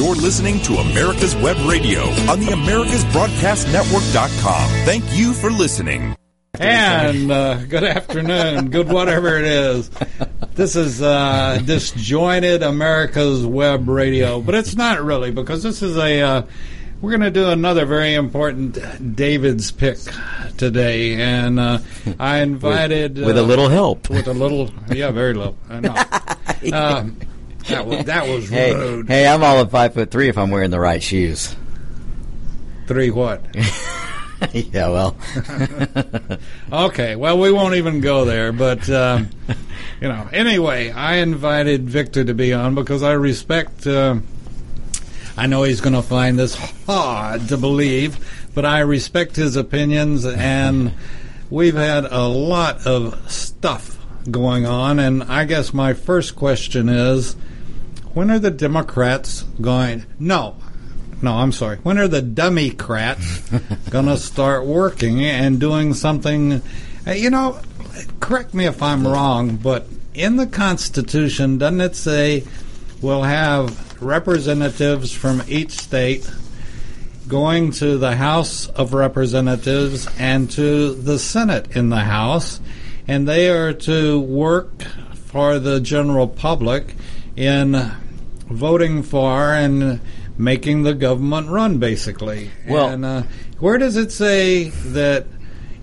You're listening to America's Web Radio on the AmericasBroadcastNetwork.com. Thank you for listening. And uh, good afternoon, good whatever it is. This is uh, disjointed America's Web Radio, but it's not really because this is a. Uh, we're going to do another very important David's pick today, and uh, I invited with, with a little help. With a little, yeah, very little. I know. That was that was hey, rude. Hey, I'm all of five foot three if I'm wearing the right shoes. Three what? yeah, well. okay, well, we won't even go there, but, um, you know, anyway, I invited Victor to be on because I respect, uh, I know he's going to find this hard to believe, but I respect his opinions, and we've had a lot of stuff going on, and I guess my first question is when are the Democrats going? No, no, I'm sorry. When are the Democrats going to start working and doing something? Uh, you know, correct me if I'm wrong, but in the Constitution, doesn't it say we'll have representatives from each state going to the House of Representatives and to the Senate in the House, and they are to work for the general public in voting for and making the government run, basically. Well, and uh, where does it say that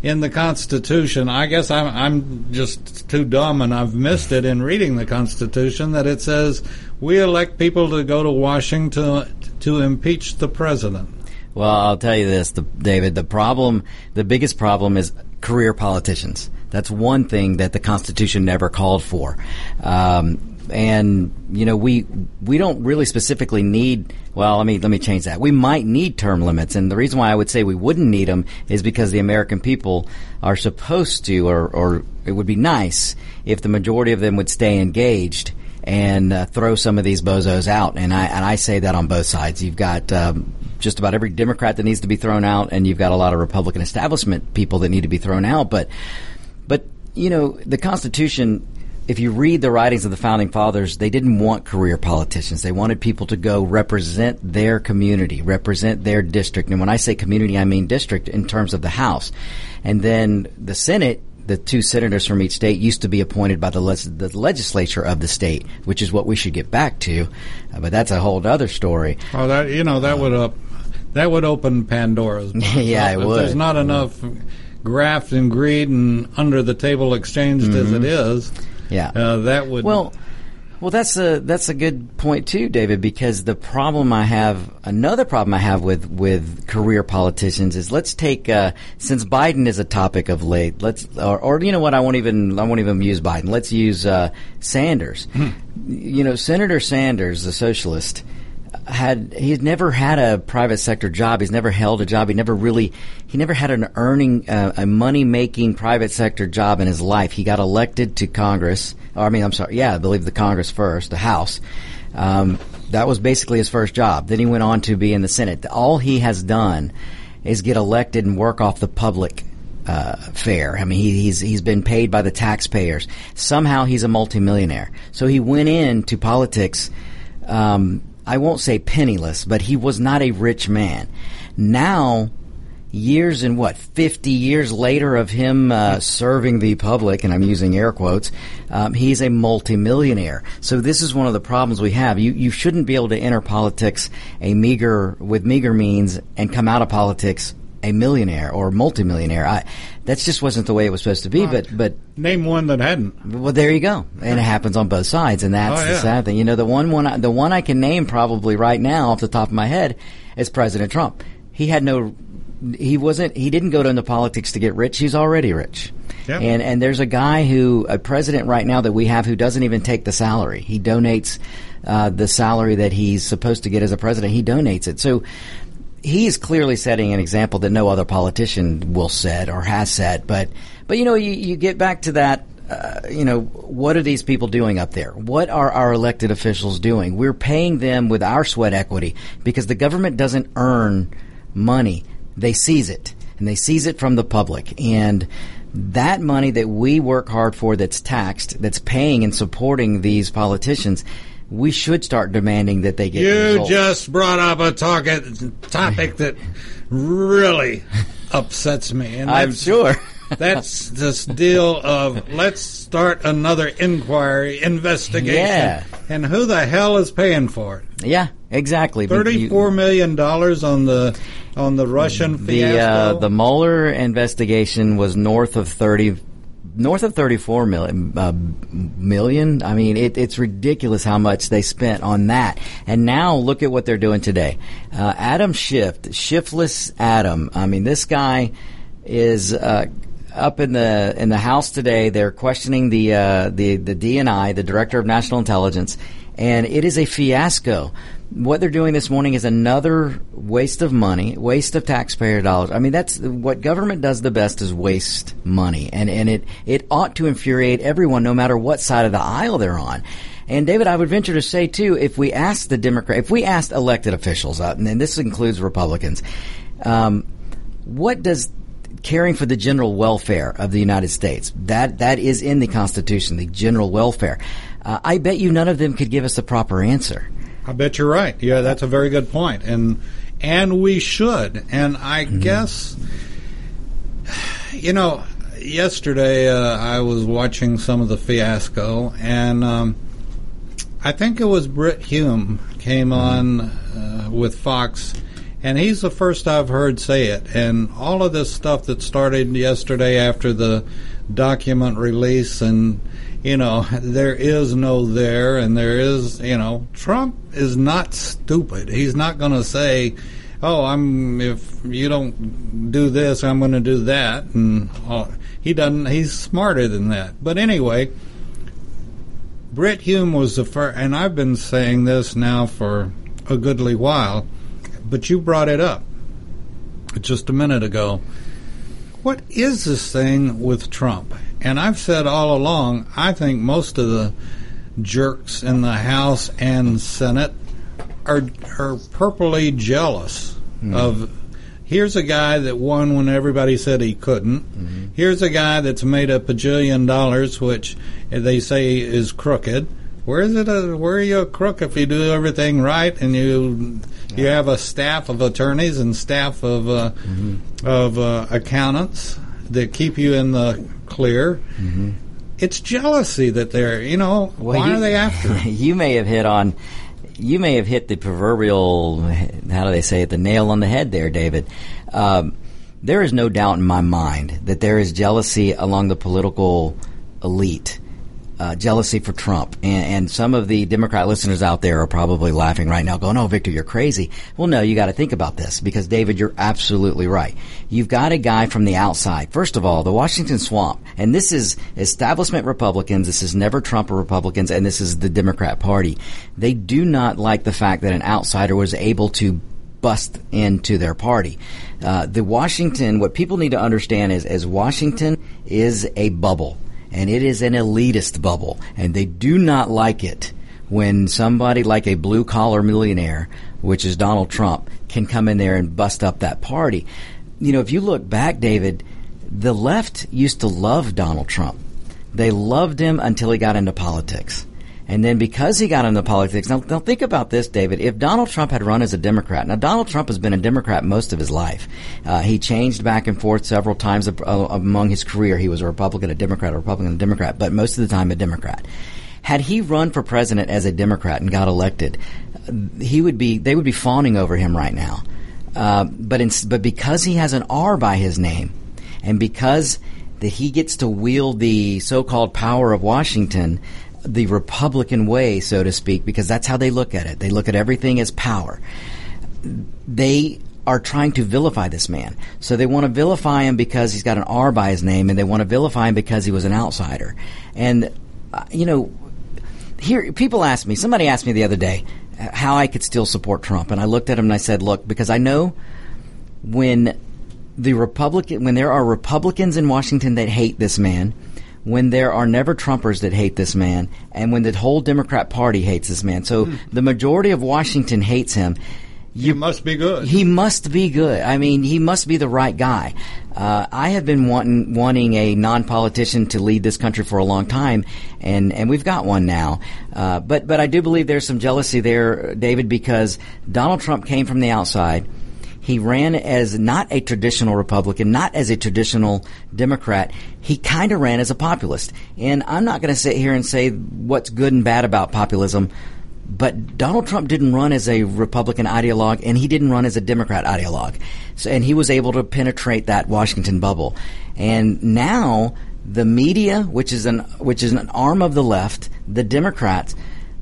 in the Constitution? I guess I'm, I'm just too dumb and I've missed it in reading the Constitution that it says we elect people to go to Washington to impeach the president. Well, I'll tell you this, the, David. The problem, the biggest problem, is career politicians. That's one thing that the Constitution never called for. Um, and you know we we don't really specifically need well let me let me change that. We might need term limits. And the reason why I would say we wouldn't need them is because the American people are supposed to or or it would be nice if the majority of them would stay engaged and uh, throw some of these bozos out. And I and I say that on both sides. You've got um, just about every Democrat that needs to be thrown out and you've got a lot of Republican establishment people that need to be thrown out. But but you know the Constitution if you read the writings of the founding fathers, they didn't want career politicians. They wanted people to go represent their community, represent their district. And when I say community, I mean district in terms of the House. And then the Senate, the two senators from each state used to be appointed by the, the legislature of the state, which is what we should get back to. Uh, but that's a whole other story. Oh, that you know that uh, would up that would open Pandora's. box. yeah, it if would. There's not enough graft and greed and under the table exchanged mm-hmm. as it is. Yeah, uh, that would well. Well, that's a that's a good point too, David. Because the problem I have, another problem I have with with career politicians is let's take uh, since Biden is a topic of late. Let's or, or you know what I won't even I won't even use Biden. Let's use uh, Sanders. Hmm. You know, Senator Sanders, the socialist had he's never had a private sector job. He's never held a job. He never really he never had an earning uh, a money making private sector job in his life. He got elected to Congress. Or, I mean, I'm sorry. Yeah, I believe the Congress first, the House. Um, that was basically his first job. Then he went on to be in the Senate. All he has done is get elected and work off the public uh, fare. I mean, he, he's he's been paid by the taxpayers. Somehow he's a multimillionaire. So he went into politics. Um, I won't say penniless, but he was not a rich man. Now, years and what, 50 years later of him uh, serving the public, and I'm using air quotes, um, he's a multimillionaire. So this is one of the problems we have. You, you shouldn't be able to enter politics a meager, with meager means and come out of politics a millionaire or multimillionaire. I, that just wasn't the way it was supposed to be. But but name one that hadn't. Well, there you go, and it happens on both sides, and that's oh, yeah. the sad thing. You know, the one one I, the one I can name probably right now off the top of my head is President Trump. He had no. He wasn't. He didn't go into politics to get rich. He's already rich. Yep. And and there's a guy who a president right now that we have who doesn't even take the salary. He donates uh, the salary that he's supposed to get as a president. He donates it. So he is clearly setting an example that no other politician will set or has set. But but you know you, you get back to that. Uh, you know what are these people doing up there? What are our elected officials doing? We're paying them with our sweat equity because the government doesn't earn money; they seize it, and they seize it from the public. And that money that we work hard for, that's taxed, that's paying and supporting these politicians, we should start demanding that they get You results. just brought up a talk- topic that really upsets me. And I'm sure. That's this deal of let's start another inquiry, investigation. Yeah. And who the hell is paying for it? yeah, exactly. Thirty-four million dollars on the on the Russian the uh, fiasco. the Mueller investigation was north of thirty, north of thirty-four million. Uh, million. I mean, it, it's ridiculous how much they spent on that. And now look at what they're doing today. Uh, Adam Schiff, shiftless Adam. I mean, this guy is. Uh, up in the in the House today, they're questioning the uh, the the DNI, the Director of National Intelligence, and it is a fiasco. What they're doing this morning is another waste of money, waste of taxpayer dollars. I mean, that's what government does the best is waste money, and and it it ought to infuriate everyone, no matter what side of the aisle they're on. And David, I would venture to say too, if we asked the Democrat, if we asked elected officials, uh, and this includes Republicans, um, what does caring for the general welfare of the United States. That that is in the Constitution, the general welfare. Uh, I bet you none of them could give us a proper answer. I bet you're right. Yeah, that's a very good point, and and we should. And I guess, you know, yesterday uh, I was watching some of the fiasco, and um, I think it was Brit Hume came on uh, with Fox, and he's the first I've heard say it. And all of this stuff that started yesterday after the document release, and you know, there is no there, and there is, you know, Trump is not stupid. He's not going to say. Oh, I'm. If you don't do this, I'm going to do that, and he doesn't. He's smarter than that. But anyway, Brit Hume was the first, and I've been saying this now for a goodly while, but you brought it up just a minute ago. What is this thing with Trump? And I've said all along, I think most of the jerks in the House and Senate are are purpley jealous of. Here's a guy that won when everybody said he couldn't. Here's a guy that's made a bajillion dollars, which they say is crooked. Where is it? A, where are you a crook if you do everything right and you you have a staff of attorneys and staff of uh, of uh, accountants that keep you in the clear? It's jealousy that they're you know Well, why you- are they after? you may have hit on, you may have hit the proverbial, how do they say it, the nail on the head there, David. Um, there is no doubt in my mind that there is jealousy along the political elite. Uh, jealousy for Trump. And, and some of the Democrat listeners out there are probably laughing right now, going, Oh, Victor, you're crazy. Well, no, you got to think about this because, David, you're absolutely right. You've got a guy from the outside. First of all, the Washington swamp, and this is establishment Republicans, this is never Trump or Republicans, and this is the Democrat Party. They do not like the fact that an outsider was able to bust into their party. Uh, the Washington, what people need to understand is, is Washington is a bubble, and it is an elitist bubble, and they do not like it when somebody like a blue collar millionaire, which is Donald Trump, can come in there and bust up that party. You know, if you look back, David, the left used to love Donald Trump. They loved him until he got into politics. And then because he got into politics, now, now think about this, David. If Donald Trump had run as a Democrat, now Donald Trump has been a Democrat most of his life. Uh, he changed back and forth several times uh, among his career. He was a Republican, a Democrat, a Republican, a Democrat, but most of the time a Democrat. Had he run for president as a Democrat and got elected, he would be, they would be fawning over him right now. Uh, but in, but because he has an R by his name, and because that he gets to wield the so-called power of Washington, the Republican way, so to speak, because that's how they look at it. They look at everything as power. They are trying to vilify this man. So they want to vilify him because he's got an R by his name, and they want to vilify him because he was an outsider. And, uh, you know, here, people ask me, somebody asked me the other day how I could still support Trump. And I looked at him and I said, look, because I know when the Republican, when there are Republicans in Washington that hate this man, when there are never Trumpers that hate this man, and when the whole Democrat Party hates this man. So the majority of Washington hates him. you must be good. He must be good. I mean, he must be the right guy. Uh, I have been wanting wanting a non-politician to lead this country for a long time, and and we've got one now. Uh, but but I do believe there's some jealousy there, David, because Donald Trump came from the outside. He ran as not a traditional Republican, not as a traditional Democrat. He kind of ran as a populist. And I'm not going to sit here and say what's good and bad about populism. But Donald Trump didn't run as a Republican ideologue, and he didn't run as a Democrat ideologue. So, and he was able to penetrate that Washington bubble. And now the media, which is an which is an arm of the left, the Democrats,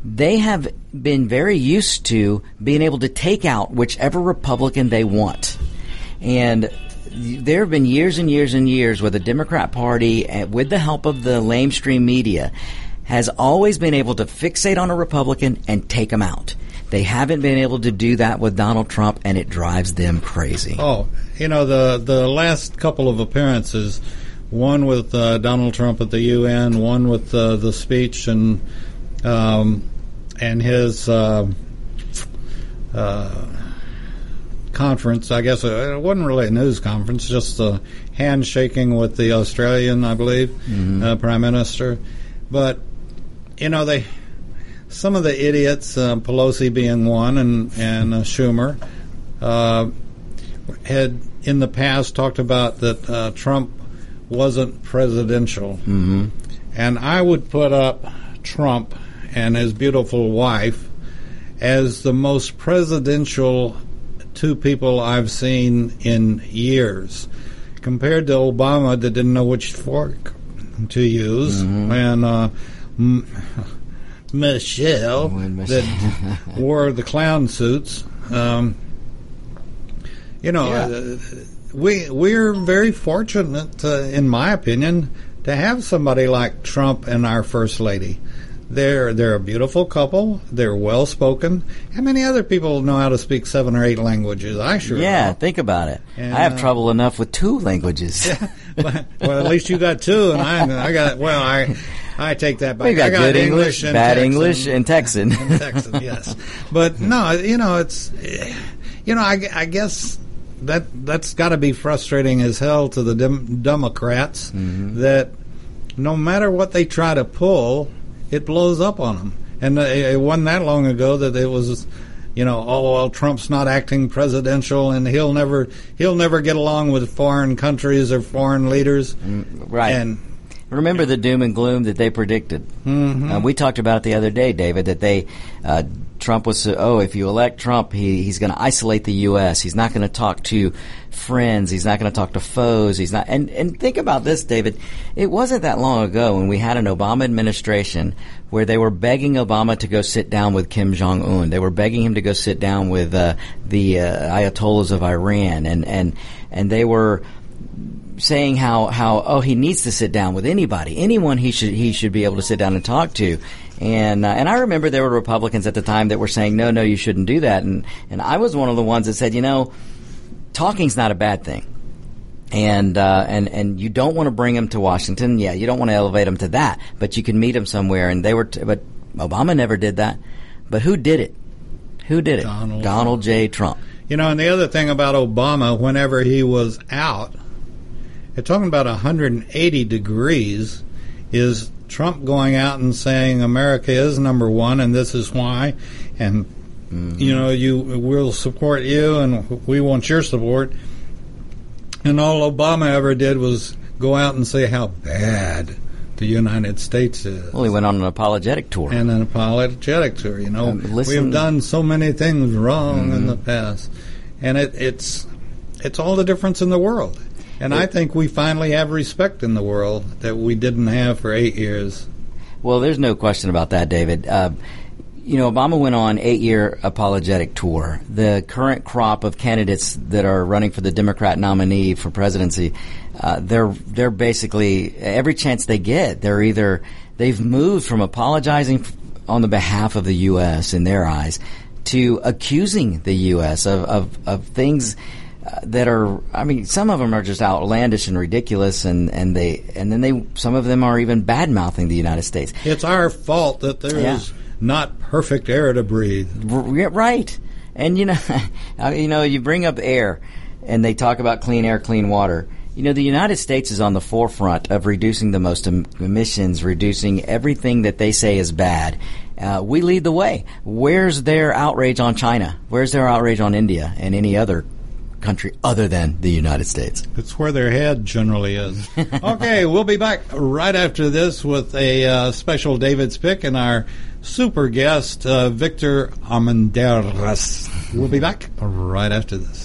they have been very used to being able to take out whichever Republican they want. And there have been years and years and years where the Democrat Party, eh, with the help of the lamestream media, has always been able to fixate on a Republican and take them out. They haven't been able to do that with Donald Trump, and it drives them crazy. Oh, you know the the last couple of appearances, one with uh, Donald Trump at the UN, one with uh, the speech and um, and his uh, uh, conference. I guess it wasn't really a news conference, just a handshaking with the Australian, I believe, Mm-hmm. uh, prime minister. But you know they. Some of the idiots, uh, Pelosi being one, and and uh, Schumer, uh, had in the past talked about that uh, Trump wasn't presidential, mm-hmm. and I would put up Trump and his beautiful wife as the most presidential two people I've seen in years, compared to Obama that didn't know which fork to use, and uh, M- Michelle When Mich- that wore the clown suits. Um, you know, Yeah. uh, we we're very fortunate, uh, in my opinion, to have somebody like Trump and our first lady. They're they're a beautiful couple. They're well spoken. How many other people know how to speak seven or eight languages? I sure. Yeah, don't. think about it. And, I have uh, trouble enough with two languages. But- well, at least you got two, and I I got well. I I take that back. we got, I got good English, and bad Texan. English, and Texan. in Texas, yes. But no, you know, it's you know, I, I guess that that's got to be frustrating as hell to the dem- Democrats Mm-hmm. that no matter what they try to pull, it blows up on them. And uh, it wasn't that long ago that it was. You know, oh well, Trump's not acting presidential, and he'll never he'll never get along with foreign countries or foreign leaders. right. And Remember the doom and gloom that they predicted. Mm-hmm. Uh, we talked about it the other day, David. That they uh, Trump was oh, if you elect Trump, he, he's going to isolate the U.S. He's not going to talk to friends. He's not going to talk to foes. He's not. And and think about this, David. It wasn't that long ago when we had an Obama administration where they were begging Obama to go sit down with Kim Jong Un. They were begging him to go sit down with uh, the uh, Ayatollahs of Iran, and and and they were saying how, how oh he needs to sit down with anybody anyone he should he should be able to sit down and talk to and uh, and I remember there were Republicans at the time that were saying no no you shouldn't do that. And and I was one of the ones that said you know talking's not a bad thing. And uh, and and you don't want to bring him to Washington. Yeah you don't want to elevate him to that but you can meet him somewhere. And they were t- but Obama never did that. But who did it? Who did it? Donald Donald J. Trump. You know, and the other thing about Obama, whenever he was out, they're talking about 180 degrees, is Trump going out and saying America is number one and this is why, and you know, you we'll support you and we want your support. And all Obama ever did was go out and say how bad the United States is well he went on an apologetic tour and an apologetic tour. You know, Um, Mm-hmm. we've done so many things wrong in the past, and it, it's it's all the difference in the world. And I think we finally have respect in the world that we didn't have for eight years. Well, there's no question about that, David. Uh, you know, Obama went on eight-year apologetic tour. The current crop of candidates that are running for the Democrat nominee for presidency, uh, they're they're basically every chance they get, they're either they've moved from apologizing on the behalf of the U.S. in their eyes to accusing the U.S. of of, of things. Uh, that are, I mean, some of them are just outlandish and ridiculous, and, and they, and then they, some of them are even bad mouthing the United States. It's our fault that there is Yeah. not perfect air to breathe. R- right. And you know, you know, you bring up air, and they talk about clean air, clean water. You know, the United States is on the forefront of reducing the most em- emissions, reducing everything that they say is bad. Uh, we lead the way. Where's their outrage on China? Where's their outrage on India and any other country other than the United States? It's where their head generally is. okay, we'll be back right after this with a uh, special David's pick and our super guest, uh, Victor Armenderas. We'll be back right after this.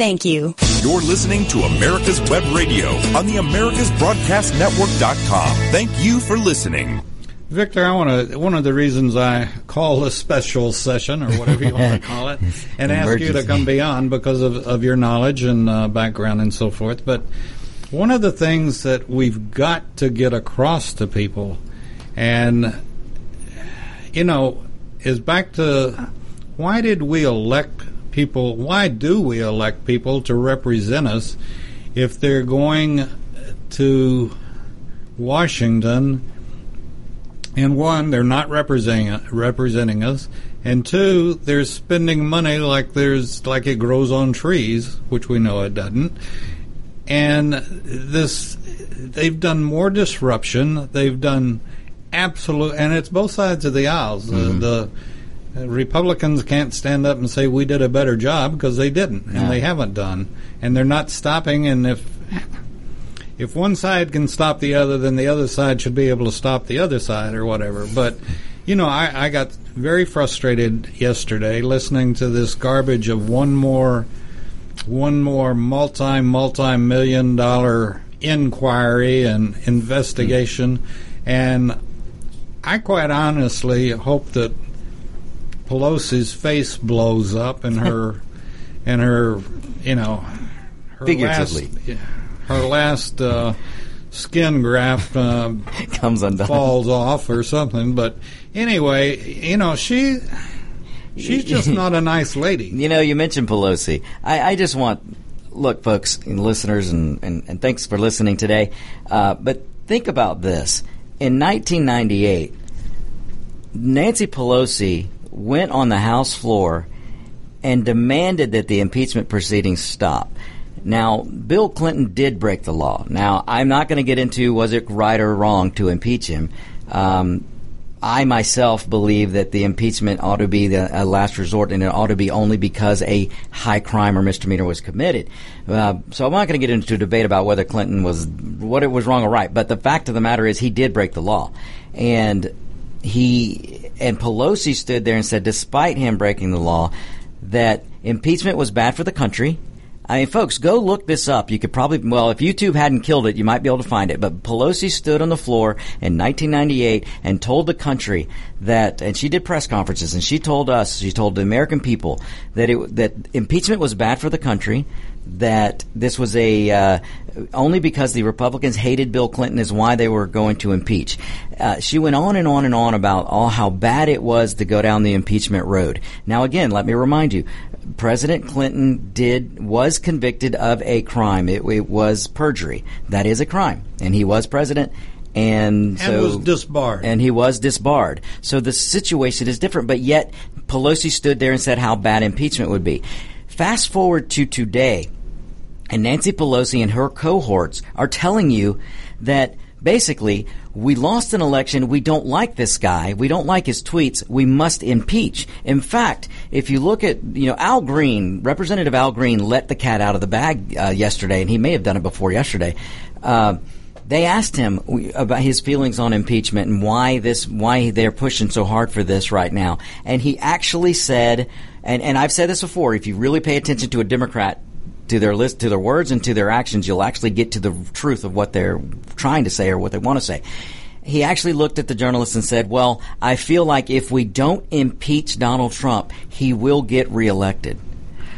Thank you. You're listening to America's Web Radio on the AmericasBroadcastNetwork.com. Thank you for listening. Victor, I want to. One of the reasons I call a special session, or whatever you want to call it, and ask you to come beyond because of, of your knowledge and uh, background and so forth. But one of the things that we've got to get across to people, and you know, is back to why did we elect people? Why do we elect people to represent us if they're going to Washington? And one, they're not representing representing us, and two, they're spending money like there's like it grows on trees, which we know it doesn't. And this, they've done more disruption. They've done absolute, and it's both sides of the aisles. Uh, the uh, Uh, Republicans can't stand up and say we did a better job because they didn't, and Yeah. they haven't done, and they're not stopping. And if if one side can stop the other, then the other side should be able to stop the other side or whatever. But, you know, I, I got very frustrated yesterday listening to this garbage of one more, one more multi multi million dollar inquiry and investigation, and I quite honestly hope that Pelosi's face blows up and her and her, you know, her Figuratively. last, her last uh, skin graft uh, Comes undone. falls off or something. But anyway, you know, she she's just not a nice lady. You know, you mentioned Pelosi. I, I just want, look, folks and listeners, and, and, and thanks for listening today. Uh, but think about this. In 1998, Nancy Pelosi went on the House floor and demanded that the impeachment proceedings stop. Now, Bill Clinton did break the law. Now, I'm not going to get into was it right or wrong to impeach him. Um, I myself believe that the impeachment ought to be the last resort, and it ought to be only because a high crime or misdemeanor was committed. Uh, so I'm not going to get into a debate about whether Clinton was what it was wrong or right. But the fact of the matter is, he did break the law, and he and Pelosi stood there and said, despite him breaking the law, that impeachment was bad for the country. I mean, folks, go look this up. You could probably, well, if YouTube hadn't killed it, you might be able to find it. But Pelosi stood on the floor in 1998 and told the country that, and she did press conferences, and she told us, she told the American people that it, that impeachment was bad for the country, that this was a uh, only because the Republicans hated Bill Clinton is why they were going to impeach. Uh, she went on and on and on about all how bad it was to go down the impeachment road. Now, again, let me remind you, President Clinton did was convicted of a crime. It, it was perjury. That is a crime, and he was president. And, And so was disbarred. and he was disbarred. So the situation is different, but yet Pelosi stood there and said how bad impeachment would be. Fast forward to today, and Nancy Pelosi and her cohorts are telling you that basically we lost an election. We don't like this guy. We don't like his tweets. We must impeach. In fact, if you look at, you know, Al Green, Representative Al Green let the cat out of the bag uh, yesterday, and he may have done it before yesterday. Uh, they asked him about his feelings on impeachment and why this, why they're pushing so hard for this right now. And he actually said, and, and I've said this before, if you really pay attention to a Democrat, to their list, to their words and to their actions, you'll actually get to the truth of what they're trying to say or what they want to say. He actually looked at the journalist and said, well, I feel like if we don't impeach Donald Trump, he will get reelected.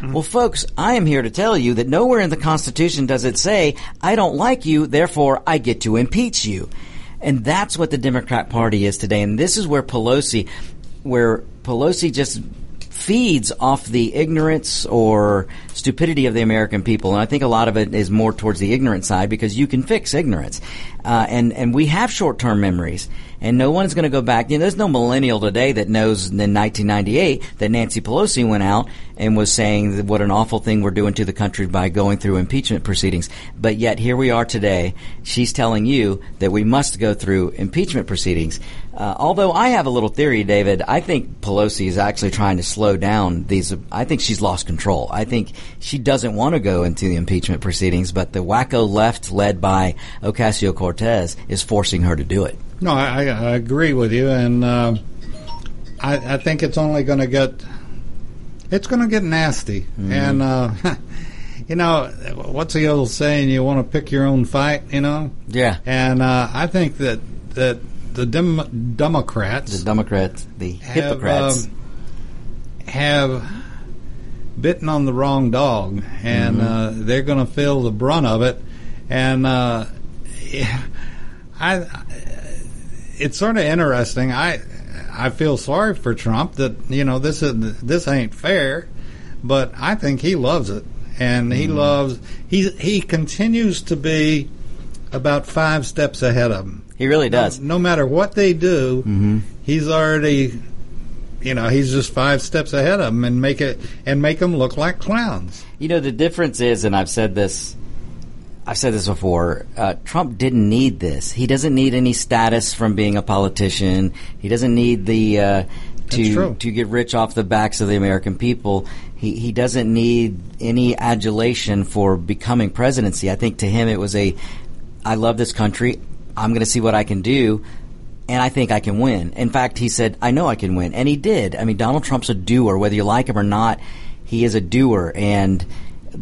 Well, folks, I am here to tell you that nowhere in the Constitution does it say, I don't like you, therefore I get to impeach you. And that's what the Democrat Party is today. And this is where Pelosi, where Pelosi just feeds off the ignorance or stupidity of the American people. And I think a lot of it is more towards the ignorant side because you can fix ignorance. Uh, and, and we have short-term memories and no one's going to go back. You know, there's no millennial today that knows in 1998 that Nancy Pelosi went out and was saying what an awful thing we're doing to the country by going through impeachment proceedings. But yet here we are today. She's telling you that we must go through impeachment proceedings. Uh, although I have a little theory, David, I think Pelosi is actually trying to slow down these. I think she's lost control. I think she doesn't want to go into the impeachment proceedings, but the wacko left led by Ocasio Cortez is forcing her to do it. No, I, I agree with you, and uh, I, I, think it's only going to get it's going to get nasty. Mm-hmm. And uh, you know, what's the old saying? You want to pick your own fight, you know? Yeah. And uh, I think that that the dem- Democrats, the Democrats, the have, hypocrites, um, have bitten on the wrong dog, and mm-hmm. Uh, they're going to feel the brunt of it. And uh, I it's sort of interesting. I I feel sorry for Trump that you know this is this ain't fair, but I think he loves it, and he mm. loves he he continues to be about five steps ahead of them. He really does. No, no matter what they do, mm-hmm. he's already you know he's just five steps ahead of them and make it and make them look like clowns. You know the difference is, and I've said this I've said this before. Uh, Trump didn't need this. He doesn't need any status from being a politician. He doesn't need the uh, to to get rich off the backs of the American people. He he doesn't need any adulation for becoming presidency. I think to him it was a, I love this country. I'm going to see what I can do. And I think I can win. In fact, he said, I know I can win. And he did. I mean, Donald Trump's a doer. Whether you like him or not, he is a doer. And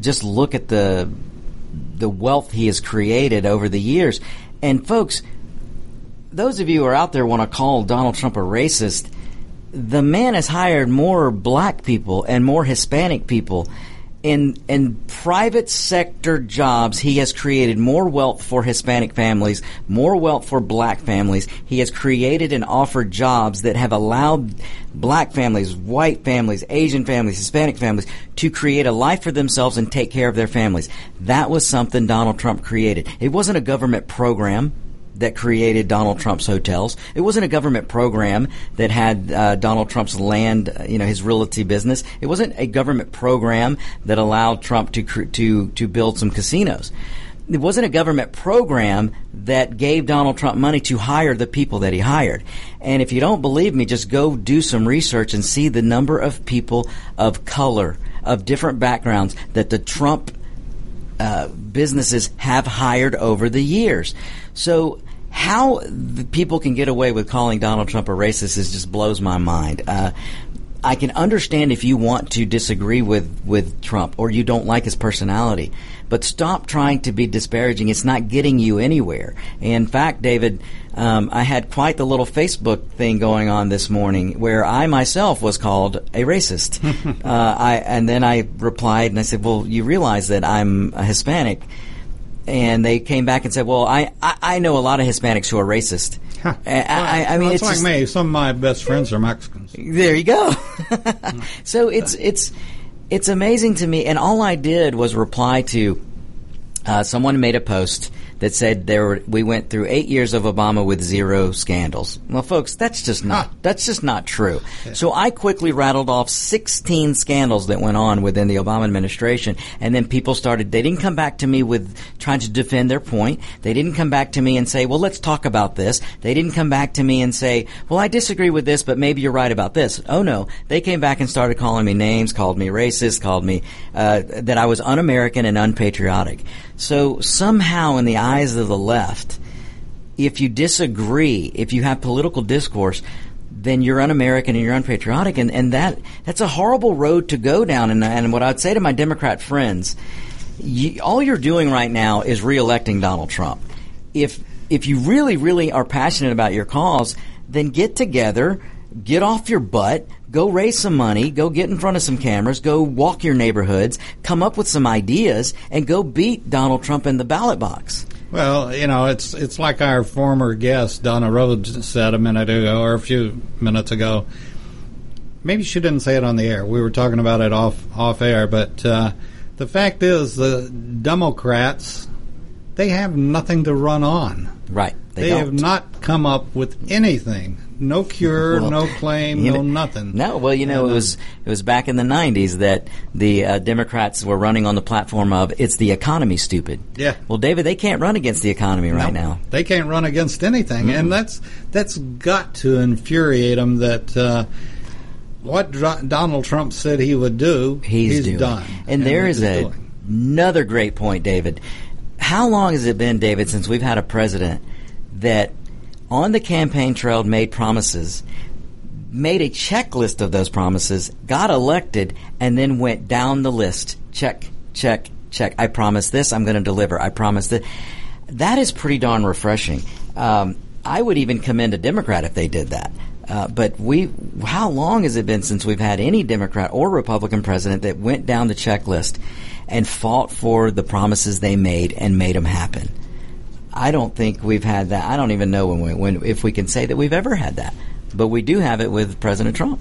just look at the the wealth he has created over the years. And folks, those of you who are out there want to call Donald Trump a racist, the man has hired more black people and more Hispanic people in in private sector jobs, he has created more wealth for Hispanic families, more wealth for black families. He has created and offered jobs that have allowed black families, white families, Asian families, Hispanic families to create a life for themselves and take care of their families. That was something Donald Trump created. It wasn't a government program that created Donald Trump's hotels. It wasn't a government program that had uh, Donald Trump's land, you know, his realty business. It wasn't a government program that allowed Trump to to to build some casinos. It wasn't a government program that gave Donald Trump money to hire the people that he hired. And if you don't believe me, just go do some research and see the number of people of color, of different backgrounds that the Trump uh, businesses have hired over the years. So how people can get away with calling Donald Trump a racist is just blows my mind. Uh, I can understand if you want to disagree with, with Trump or you don't like his personality, but stop trying to be disparaging. It's not getting you anywhere. In fact, David, um, I had quite the little Facebook thing going on this morning where I myself was called a racist. uh, I, and then I replied and I said, well, you realize that I'm a Hispanic and they came back and said, "Well, I, I, I know a lot of Hispanics who are racist." Huh. I, I, I, mean, it's like just, me. Some of my best friends are Mexicans. There you go. so it's it's it's amazing to me, and all I did was reply to uh, someone made a post that said there were, we went through eight years of Obama with zero scandals. Well, folks, that's just not Huh. that's just not true. So I quickly rattled off 16 scandals that went on within the Obama administration, and then people started. They didn't come back to me with trying to defend their point. They didn't come back to me and say, "Well, let's talk about this." They didn't come back to me and say, "Well, I disagree with this, but maybe you're right about this." Oh no, they came back and started calling me names, called me racist, called me uh, that I was un-American and unpatriotic. So somehow, in the eyes of the left, if you disagree, if you have political discourse, then you're un-American and you're unpatriotic, and, and that that's a horrible road to go down. And, and what I'd say to my Democrat friends, you, all you're doing right now is re-electing Donald Trump. If if you really, really are passionate about your cause, then get together, get off your butt, go raise some money, go get in front of some cameras, go walk your neighborhoods, come up with some ideas, and go beat Donald Trump in the ballot box. Well, you know, it's it's like our former guest Donna Rhodes said a minute ago or a few minutes ago. Maybe she didn't say it on the air. We were talking about it off off air, but uh, the fact is, the Democrats they have nothing to run on. Right. They, don't. have not come up with anything. No cure, Well, no claim, you no know- nothing. No, well, you know, it was it was back in the '90s that the uh, Democrats were running on the platform of "It's the economy, stupid." Yeah. Well, David, they can't run against the economy right No, now. They can't run against anything, and that's that's got to infuriate them. That uh, what Dr- Donald Trump said he would do, He's, doing. done, And there he's is a, doing. another great point, David. How long has it been, David, since we've had a president that on the campaign trail made promises, made a checklist of those promises, got elected, and then went down the list? Check, check, check. I promise this, I'm going to deliver. I promise that. That is pretty darn refreshing. Um, I would even commend a Democrat if they did that. Uh, but we, how long has it been since we've had any Democrat or Republican president that went down the checklist and fought for the promises they made and made them happen? I don't think we've had that. I don't even know when, we, when if we can say that we've ever had that. But we do have it with President Trump.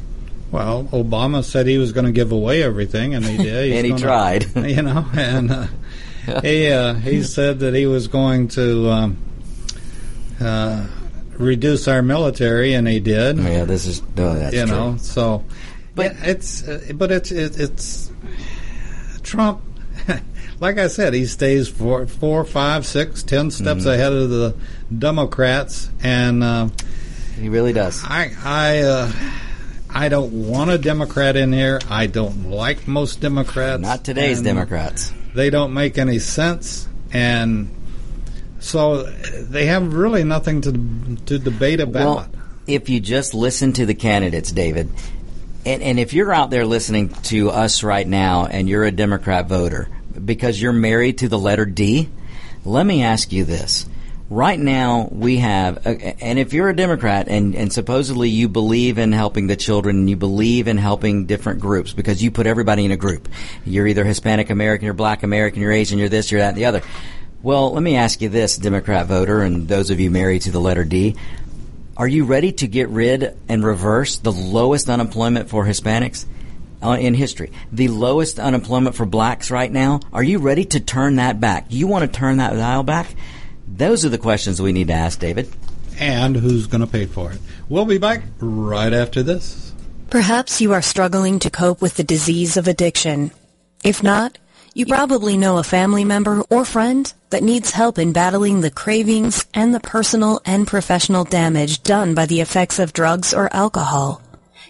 Well, Obama said he was going to give away everything, and he did. And he gonna- tried. You know, and uh, he uh, he said that he was going to um, uh, reduce our military, and he did. Oh, yeah, this is no, that's you true. know, so But- it's uh, but it's it, it's Trump. Like I said, he stays four, four, five, six, ten steps Mm-hmm. ahead of the Democrats, and uh, He really does. I I uh, I don't want a Democrat in here. I don't like most Democrats. Not today's Democrats. They don't make any sense, and so they have really nothing to to debate about. Well, if you just listen to the candidates, David, and, and if you're out there listening to us right now and you're a Democrat voter because you're married to the letter D, let me ask you this. Right now, we have, uh, and if you're a Democrat and, and supposedly you believe in helping the children and you believe in helping different groups because you put everybody in a group. You're either Hispanic American, you're Black American, you're Asian, you're this, you're that, and the other. Well, let me ask you this, Democrat voter, and those of you married to the letter D. Are you ready to get rid and reverse the lowest unemployment for Hispanics uh, in history? The lowest unemployment for blacks right now? Are you ready to turn that back? You want to turn that dial back? Those are the questions we need to ask, David. and who's going to pay for it? We'll be back right after this. Perhaps you are struggling to cope with the disease of addiction. If not, you probably know a family member or friend that needs help in battling the cravings and the personal and professional damage done by the effects of drugs or alcohol.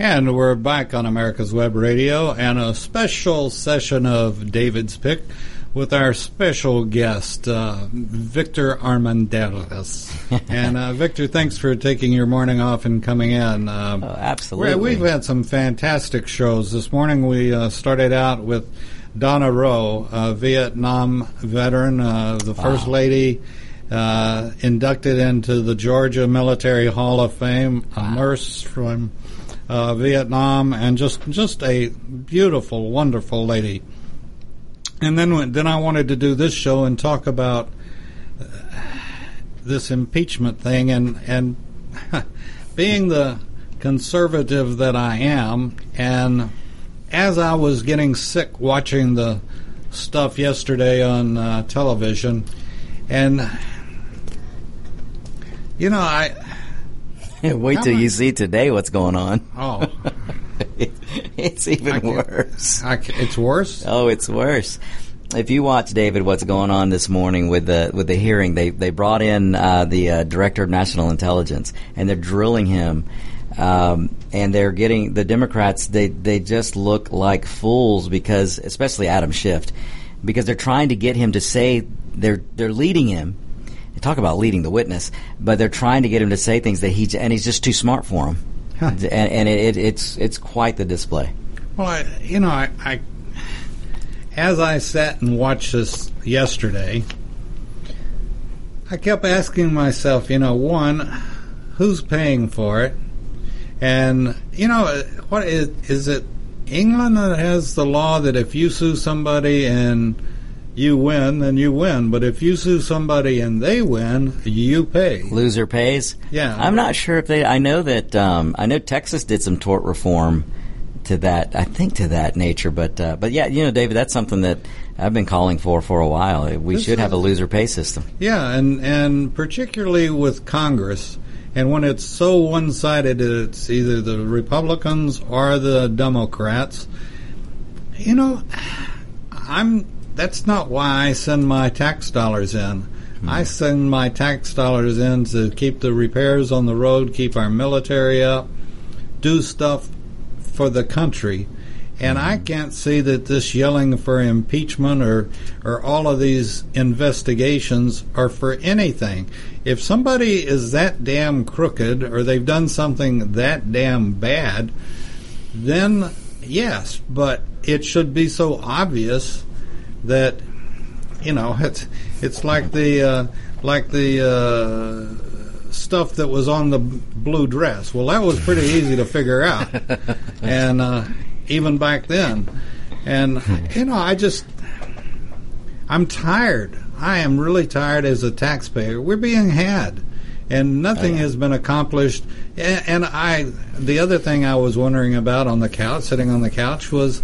And we're back on America's Web Radio and a special session of David's Pick with our special guest, uh, Victor Armanderos. and uh, Victor, thanks for taking your morning off and coming in. Uh, oh, absolutely. We've had some fantastic shows. This morning we uh, started out with Donna Rowe, a Vietnam veteran, uh, the wow. First Lady. Uh, inducted into the Georgia Military Hall of Fame, wow. a nurse from uh, Vietnam, and just just a beautiful, wonderful lady. And then then I wanted to do this show and talk about uh, this impeachment thing, and and being the conservative that I am, and as I was getting sick watching the stuff yesterday on uh, television, and you know I Wait till you see today what's going on. Oh. it's even I worse. I it's worse? Oh, it's worse. If you watch David, what's going on this morning with the with the hearing? They they brought in uh, the uh, director of national intelligence, and they're drilling him, um, and they're getting the Democrats. They they just look like fools because, especially Adam Schiff, because they're trying to get him to say they're they're leading him talk about leading the witness, but they're trying to get him to say things that he and he's just too smart for him, huh. and, and it, it, it's it's quite the display. Well, I, you know, I, I as I sat and watched this yesterday, I kept asking myself, you know, one, who's paying for it, and you know, what is is it? England that has the law that if you sue somebody and you win, then you win. But if you sue somebody and they win, you pay. Loser pays. Yeah, I'm not sure if they. I know that. Um, I know Texas did some tort reform to that. I think to that nature. But uh, but yeah, you know, David, that's something that I've been calling for for a while. We this should have a loser pay system. Yeah, and and particularly with Congress. And when it's so one sided, it's either the Republicans or the Democrats. You know, I'm that's not why I send my tax dollars in. Hmm. I send my tax dollars in to keep the repairs on the road, keep our military up, do stuff for the country. And I hmm. can't see that this yelling for impeachment or, or all of these investigations are for anything. If somebody is that damn crooked or they've done something that damn bad, then yes, but it should be so obvious that you know it's it's like the uh, like the uh, stuff that was on the blue dress. Well, that was pretty easy to figure out, and uh, even back then, and you know, I just I'm tired. I am really tired as a taxpayer. We're being had. And nothing has been accomplished. And, and I, the other thing I was wondering about on the couch, sitting on the couch, was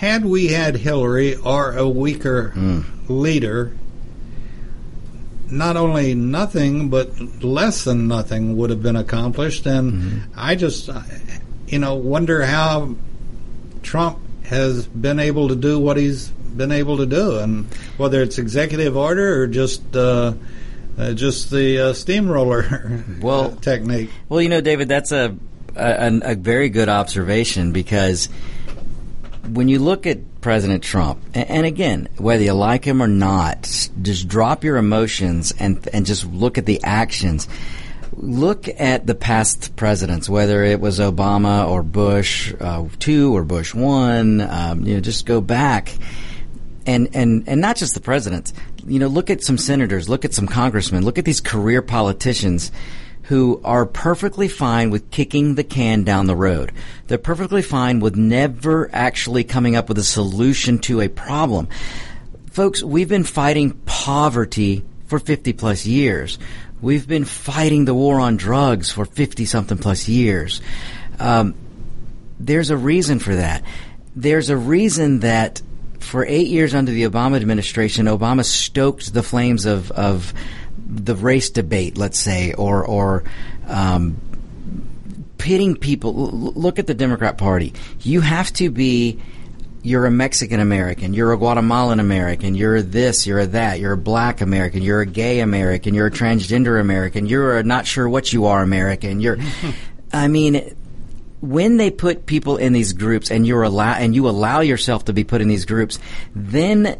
had we had Hillary or a weaker mm. leader, not only nothing but less than nothing would have been accomplished. And mm-hmm. I just, you know, wonder how Trump has been able to do what he's been able to do, and whether it's executive order or just. Uh, uh, just the uh, steamroller well technique. Well, you know, David, that's a, a a very good observation because when you look at President Trump, and, again, whether you like him or not, just drop your emotions and and just look at the actions. Look at the past presidents, whether it was Obama or Bush uh, two or Bush one. Um, you know, just go back, and and and not just the presidents. You know, look at some senators, look at some congressmen, look at these career politicians who are perfectly fine with kicking the can down the road. They're perfectly fine with never actually coming up with a solution to a problem. Folks, we've been fighting poverty for 50 plus years. We've been fighting the war on drugs for 50 something plus years. Um, there's a reason for that. There's a reason that for eight years under the Obama administration, Obama stoked the flames of, of the race debate, let's say, or or um, pitting people. Look at the Democrat Party. You have to be. You're a Mexican American. You're a Guatemalan American. You're this. You're a that. You're a black American. You're a gay American. You're a transgender American. You're a not sure what you are American. You're. I mean, when they put people in these groups and you're allow and you allow yourself to be put in these groups, then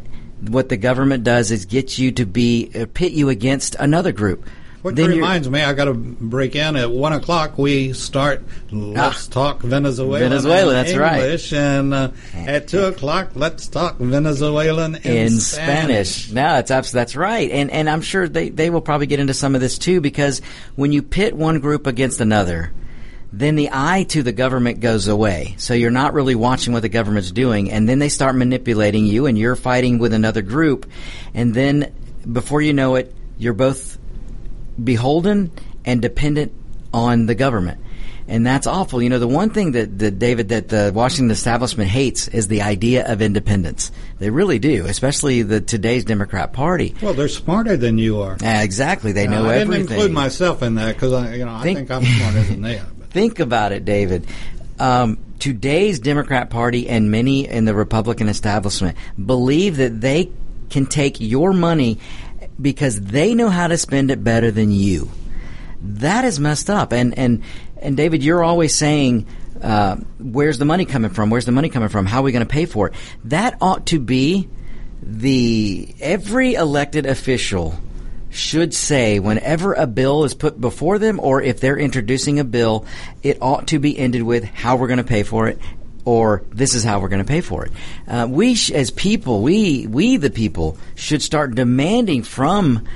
what the government does is get you to be uh, pit you against another group. What then reminds me, I got to break in at one o'clock. We start. Let's Ah. talk Venezuelan. Venezuela, that's right. English, and uh, at two o'clock, let's talk Venezuelan in, in Spanish. No, that's abs- that's right, and and I'm sure they they will probably get into some of this too because when you pit one group against another, then the eye to the government goes away. So you're not really watching what the government's doing, and then they start manipulating you, and you're fighting with another group, and then before you know it, you're both beholden and dependent on the government. And that's awful. You know, the one thing that, that David, that the Washington establishment hates is the idea of independence. They really do, especially the today's Democrat Party. Well, they're smarter than you are. Uh, exactly. They know I didn't include myself in that because I, you know, I Think- think, I'm smarter than they are. Think about it, David. Um, today's Democrat Party and many in the Republican establishment believe that they can take your money because they know how to spend it better than you. That is messed up. And and and David, you're always saying, uh, "Where's the money coming from? Where's the money coming from? How are we going to pay for it?" That ought to be the every elected official should say whenever a bill is put before them or if they're introducing a bill, it ought to be ended with how we're going to pay for it or this is how we're going to pay for it. Uh, we, sh- as people, we, we the people, should start demanding from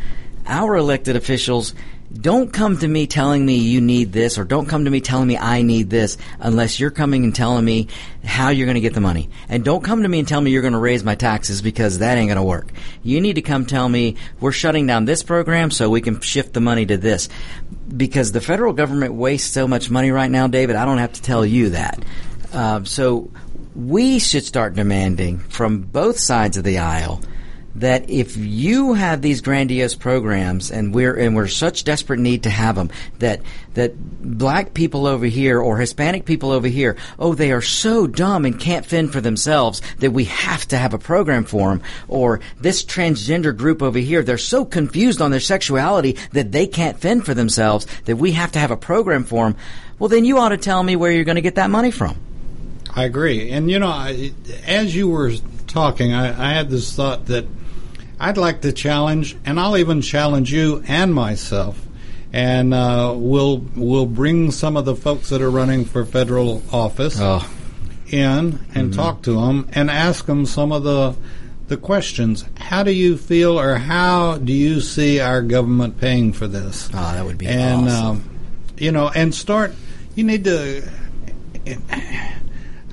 our elected officials don't come to me telling me you need this or don't come to me telling me I need this unless you're coming and telling me how you're going to get the money. And don't come to me and tell me you're going to raise my taxes because that ain't going to work. You need to come tell me we're shutting down this program so we can shift the money to this. Because the federal government wastes so much money right now, David, I don't have to tell you that. Um, so we should start demanding from both sides of the aisle that if you have these grandiose programs and we're and we're such desperate need to have them that that black people over here or Hispanic people over here oh they are so dumb and can't fend for themselves that we have to have a program for them or this transgender group over here they're so confused on their sexuality that they can't fend for themselves that we have to have a program for them well then you ought to tell me where you're going to get that money from. I agree. And you know, I, as you were talking, I, I had this thought that I'd like to challenge, and I'll even challenge you and myself. And uh, we'll we'll bring some of the folks that are running for federal office oh in and talk to them and ask them some of the the questions. How do you feel, or how do you see our government paying for this? oh that would be and awesome. um, you know, and start. You need to.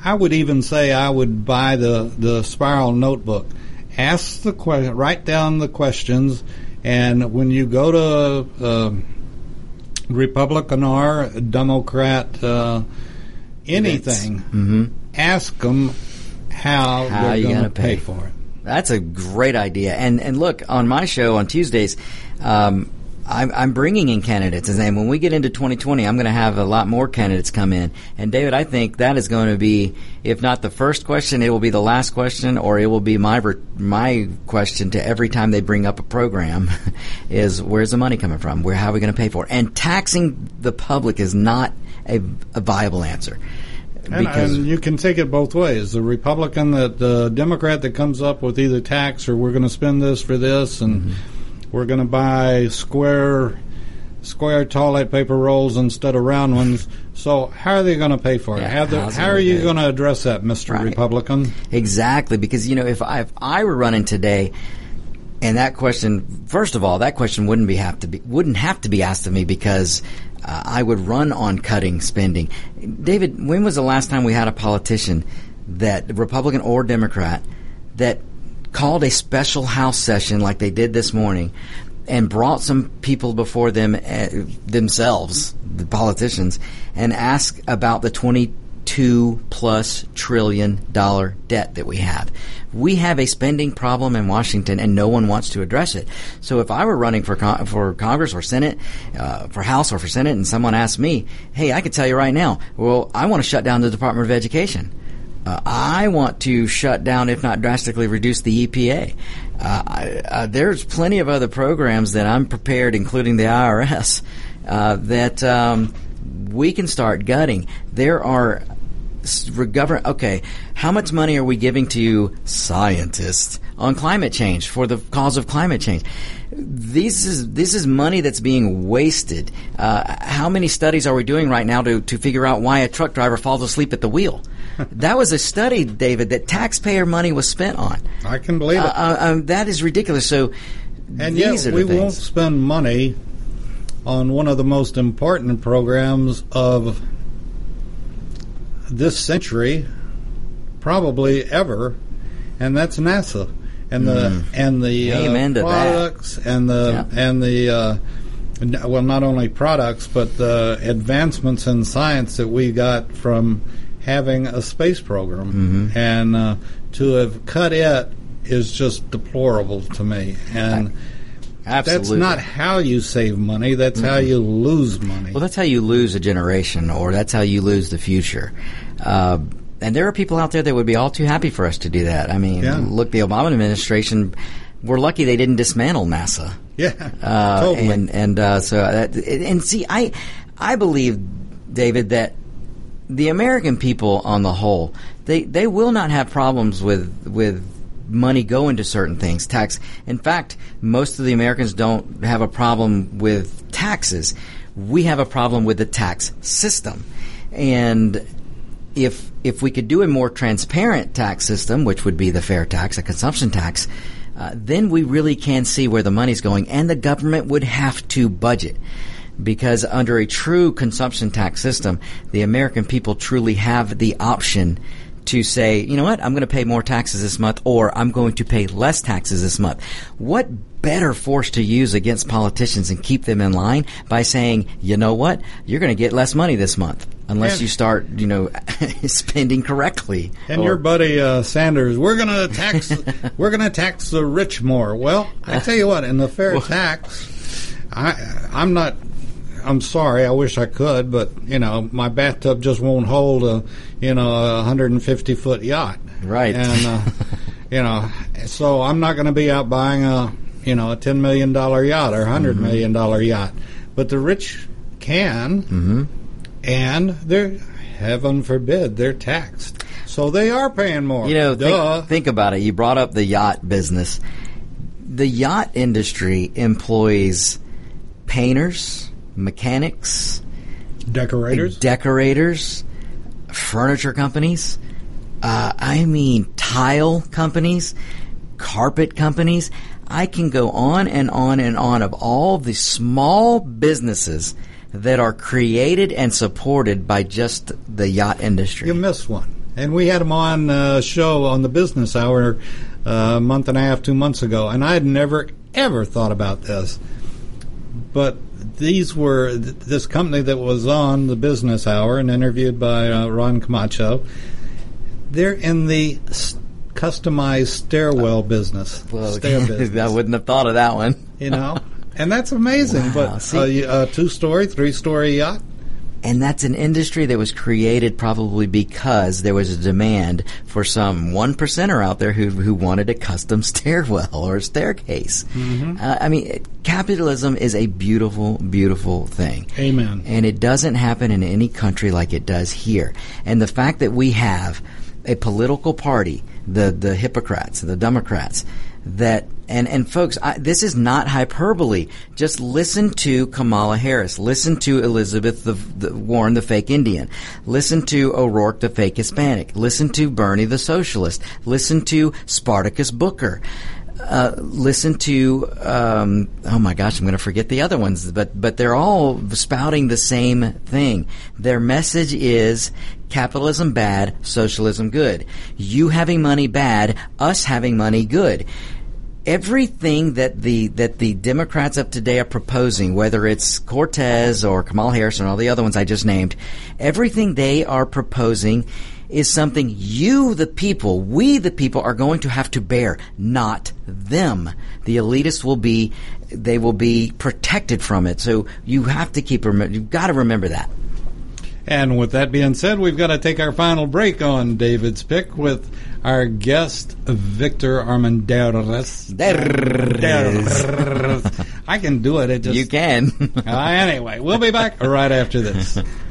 I would even say I would buy the the spiral notebook. Ask the question, write down the questions, and when you go to uh, Republican or Democrat, uh, anything, Mm-hmm. ask them how, How they're you going to pay pay? for it. That's a great idea. And and look on my show on Tuesdays, um, I'm, I'm bringing in candidates, and when we get into 2020, I'm going to have a lot more candidates come in. And David, I think that is going to be, if not the first question, it will be the last question, or it will be my my question to every time they bring up a program, is where's the money coming from? Where how are we going to pay for it? And taxing the public is not a, a viable answer. And, and you can take it both ways. The Republican, that the Democrat that comes up with either tax or we're going to spend this for this, and Mm-hmm. We're going to buy square square toilet paper rolls instead of round ones. So how are they going to pay for it? Yeah, how, the, how are you going to address that, Mister Right. Republican? Exactly, because you know, if I if I were running today, and that question, first of all, that question wouldn't be have to be wouldn't have to be asked of me because uh, I would run on cutting spending. David, when was the last time we had a politician that Republican or Democrat that called a special House session like they did this morning? And brought some people before them uh, themselves, the politicians, and asked about the twenty two plus trillion dollar debt that we have. We have a spending problem in Washington, and no one wants to address it. So, if I were running for con- for Congress or Senate, uh, for House or for Senate, and someone asked me, "Hey, I could tell you right now, well, I want to shut down the Department of Education." Uh, I want to shut down, if not drastically reduce the EPA. Uh, uh, there's plenty of other programs that I'm prepared, including the IRS, uh, that um, we can start gutting. There are government. Okay, how much money are we giving to scientists on climate change for the cause of climate change? This is this is money that's being wasted. Uh, how many studies are we doing right now to to figure out why a truck driver falls asleep at the wheel? That was a study, David, that taxpayer money was spent on. I can believe it. Uh, uh, um, that is ridiculous. So, and yet we things. won't spend money on one of the most important programs of this century, probably ever, and that's NASA and the mm. and the uh, products that. and the yeah. and the uh, well, not only products but the advancements in science that we got from having a space program, mm-hmm. and uh, to have cut it is just deplorable to me. And Absolutely. that's not how you save money. That's mm-hmm. how you lose money. Well, that's how you lose a generation, or that's how you lose the future. Uh, and there are people out there that would be all too happy for us to do that. I mean, yeah. look, the Obama administration. We're lucky they didn't dismantle NASA. Yeah, uh, totally. And and uh, so that, and see, I I believe, David, that the American people on the whole, they, they will not have problems with with money going to certain things. Tax. In fact, most of the Americans don't have a problem with taxes. We have a problem with the tax system, and if if we could do a more transparent tax system, which would be the fair tax, a consumption tax, uh, then we really can see where the money's going, and the government would have to budget because under a true consumption tax system, the American people truly have the option to say, you know what, I'm going to pay more taxes this month or I'm going to pay less taxes this month. What better force to use against politicians and keep them in line by saying, you know what, you're going to get less money this month unless and, you start, you know, spending correctly. And or, your buddy uh, Sanders, we're going to tax, we're going to tax the rich more. Well, I tell you what, in the fair well, tax, I, I'm not I'm sorry. I wish I could, but you know, my bathtub just won't hold a you know a 150 foot yacht. Right. And uh, you know, so I'm not going to be out buying a you know a 10 million dollar yacht or 100 mm-hmm. million dollar yacht, but the rich can, mm-hmm. and they're heaven forbid they're taxed, so they are paying more. You know, think, think about it. You brought up the yacht business. The yacht industry employs painters mechanics, decorators, decorators, furniture companies. Uh, I mean, tile companies, carpet companies. I can go on and on and on of all the small businesses that are created and supported by just the yacht industry. You missed one. And we had them on a uh, show on the Business Hour uh, a month and a half, two months ago, and I had never, ever thought about this. But these were this company that was on the Business Hour and interviewed by uh, Ron Camacho. They're in the customized stairwell business. Well, business. I wouldn't have thought of that one. you know, and that's amazing. Wow. But a, a two-story, three-story yacht and that's an industry that was created probably because there was a demand for some one percenter out there who, who wanted a custom stairwell or staircase. Mm-hmm. Uh, I mean, capitalism is a beautiful, beautiful thing. Amen. And it doesn't happen in any country like it does here. And the fact that we have a political party, the, the Hippocrats, the Democrats, that and and folks, I, this is not hyperbole. Just listen to Kamala Harris. Listen to Elizabeth the, the Warren, the fake Indian. Listen to O'Rourke, the fake Hispanic. Listen to Bernie, the socialist. Listen to Spartacus Booker. Uh, listen to um, oh my gosh, I'm going to forget the other ones, but but they're all spouting the same thing. Their message is capitalism bad, socialism good. You having money bad, us having money good everything that the that the Democrats of today are proposing, whether it's Cortez or Kamala Harris and all the other ones I just named, everything they are proposing is something you, the people, we, the people, are going to have to bear, not them. The elitists will be, they will be protected from it. So you have to keep, you've got to remember that. And with that being said, we've got to take our final break on David's pick with our guest, Victor Armendariz. I can do it. It just You can. uh, anyway, we'll be back right after this.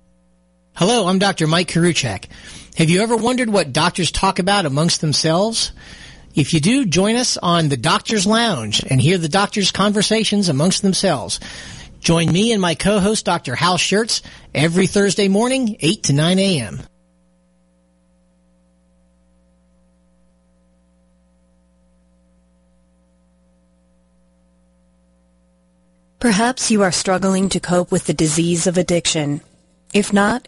Hello, I'm Dr. Mike Karuchak. Have you ever wondered what doctors talk about amongst themselves? If you do, join us on the Doctor's Lounge and hear the doctors' conversations amongst themselves. Join me and my co-host, Dr. Hal Scherz, every Thursday morning, 8 to 9 a.m. Perhaps you are struggling to cope with the disease of addiction. If not,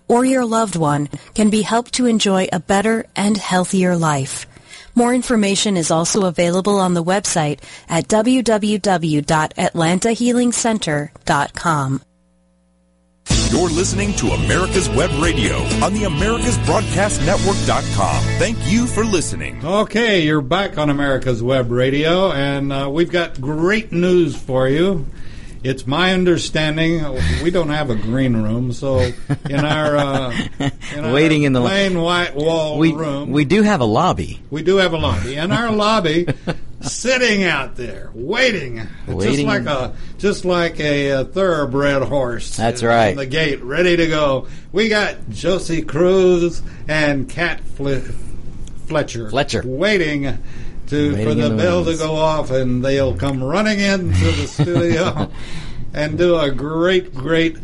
or your loved one can be helped to enjoy a better and healthier life. More information is also available on the website at www.atlantahealingcenter.com. You're listening to America's Web Radio on the AmericasBroadcastNetwork.com. Thank you for listening. Okay, you're back on America's Web Radio, and uh, we've got great news for you. It's my understanding we don't have a green room, so in our, uh, in our Waiting in the- plain white wall we, room, we do have a lobby. we do have a lobby. In our lobby, sitting out there waiting, waiting. just like a just like a, uh thoroughbred horse. That's in- right. in the gate, ready to go. We got Josie Cruz and Cat Fle- Fletcher. Fletcher. waiting. To, for the the bell to go off, and they'll come running into the studio and do a great, great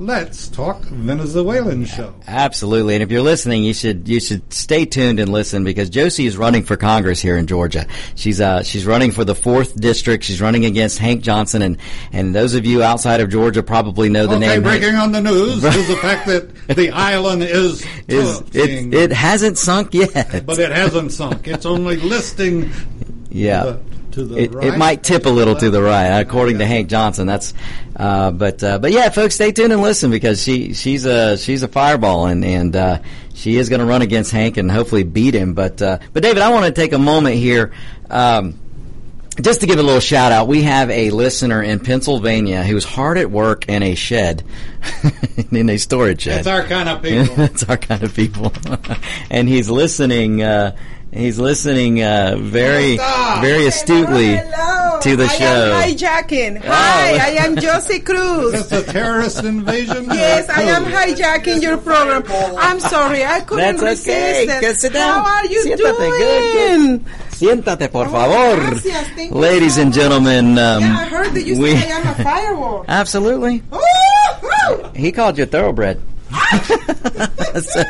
Let's Talk Venezuelan show. Absolutely, and if you're listening, you should you should stay tuned and listen because Josie is running for Congress here in Georgia. She's uh she's running for the fourth district. She's running against Hank Johnson, and and those of you outside of Georgia probably know the Okay, name. Breaking on the news is the fact that the island is is it it hasn't sunk yet. but it hasn't sunk. It's only listing yeah. To the, It, right. it might tip a little to the right, according to Hank Johnson. That's, uh, but uh, but yeah, folks, stay tuned and listen because she she's a she's a fireball and and uh, she is going to run against Hank and hopefully beat him. But uh, but David, I want to take a moment here. Um, just to give a little shout out, we have a listener in Pennsylvania who's hard at work in a shed, in a storage shed. It's our kind of people. That's our kind of people. and he's listening. Uh, he's listening uh, very, very astutely Hello. to the I show. am hijacking. Hi, Oh. I am Josie Cruz. Is this a terrorist invasion? Yes, I am hijacking your program. I'm sorry, I couldn't That's okay. resist. Go sit down. How are you Siéntate. doing? Good, Siéntate, por Oh, favor. gracias. Ladies and gentlemen, um, Yeah, I heard that you we, said I am a firework. absolutely. He called you a thoroughbred. so,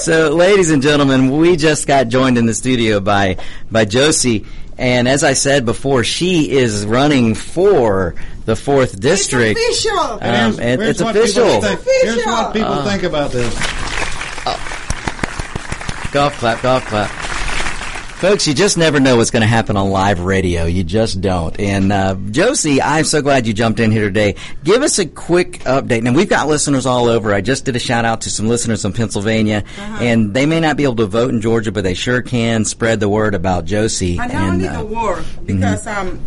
so, ladies and gentlemen, we just got joined in the studio by by Josie, and as I said before, she is running for the fourth district. It's official. Um, Here's- here's it's what official. people think- Here's what people Uh. think about this. Golf clap, golf clap. Folks, you just never know what's going to happen on live radio. You just don't. And uh, Josie, I'm so glad you jumped in here today. Give us a quick update. Now, we've got listeners all over. I just did a shout out to some listeners in Pennsylvania, Uh-huh. and they may not be able to vote in Georgia, but they sure can spread the word about Josie. And not need uh, the war, because um,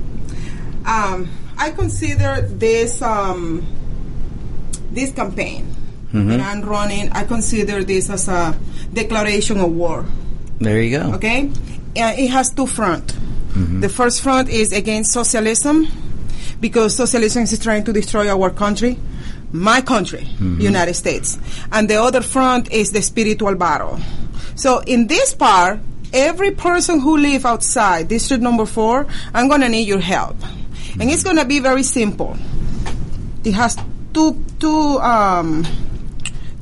um, I consider this um, this campaign Mhm. that I'm running. I consider this as a declaration of war. there you go. Okay, uh, it has two fronts. The first front is against socialism, because socialism is trying to destroy our country, my country, United States, and the other front is the spiritual battle. So in this part, every person who live outside District Number Four, I'm gonna need your help, and it's gonna be very simple. It has two two um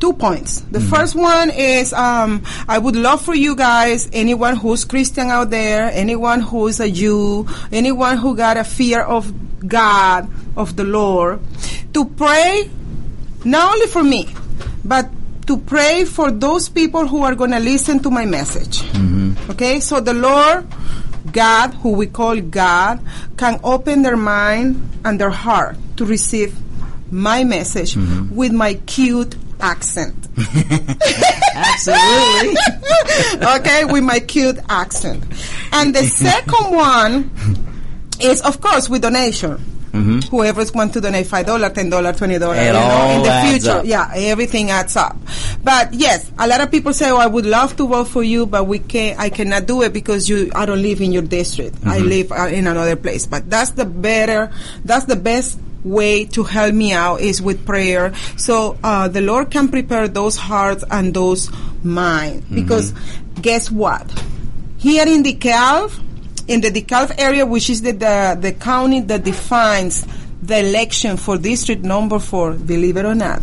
two points. The mm-hmm. first one is um, I would love for you guys, anyone who's Christian out there, anyone who's a Jew, anyone who got a fear of God, of the Lord, to pray not only for me, but to pray for those people who are going to listen to my message. Mm-hmm. Okay, so the Lord, God, who we call God, can open their mind and their heart to receive my message mm-hmm. with my cute accent. Absolutely. okay, with my cute accent. And the second one is, of course, with donation. Mhm. Whoever wants to donate five dollar, ten dollar, twenty dollar, you know, in the future, up. yeah, everything adds up. But yes, a lot of people say, "Oh, I would love to vote for you, but we can't. I cannot do it because you. I don't live in your district. I Mhm. live uh, in another place." But that's the better. That's the best way to help me out is with prayer. So uh, the Lord can prepare those hearts and those minds. Because guess what? Here in DeKalb, in the DeKalb area, which is the, the, the county that defines the election for district number four, believe it or not,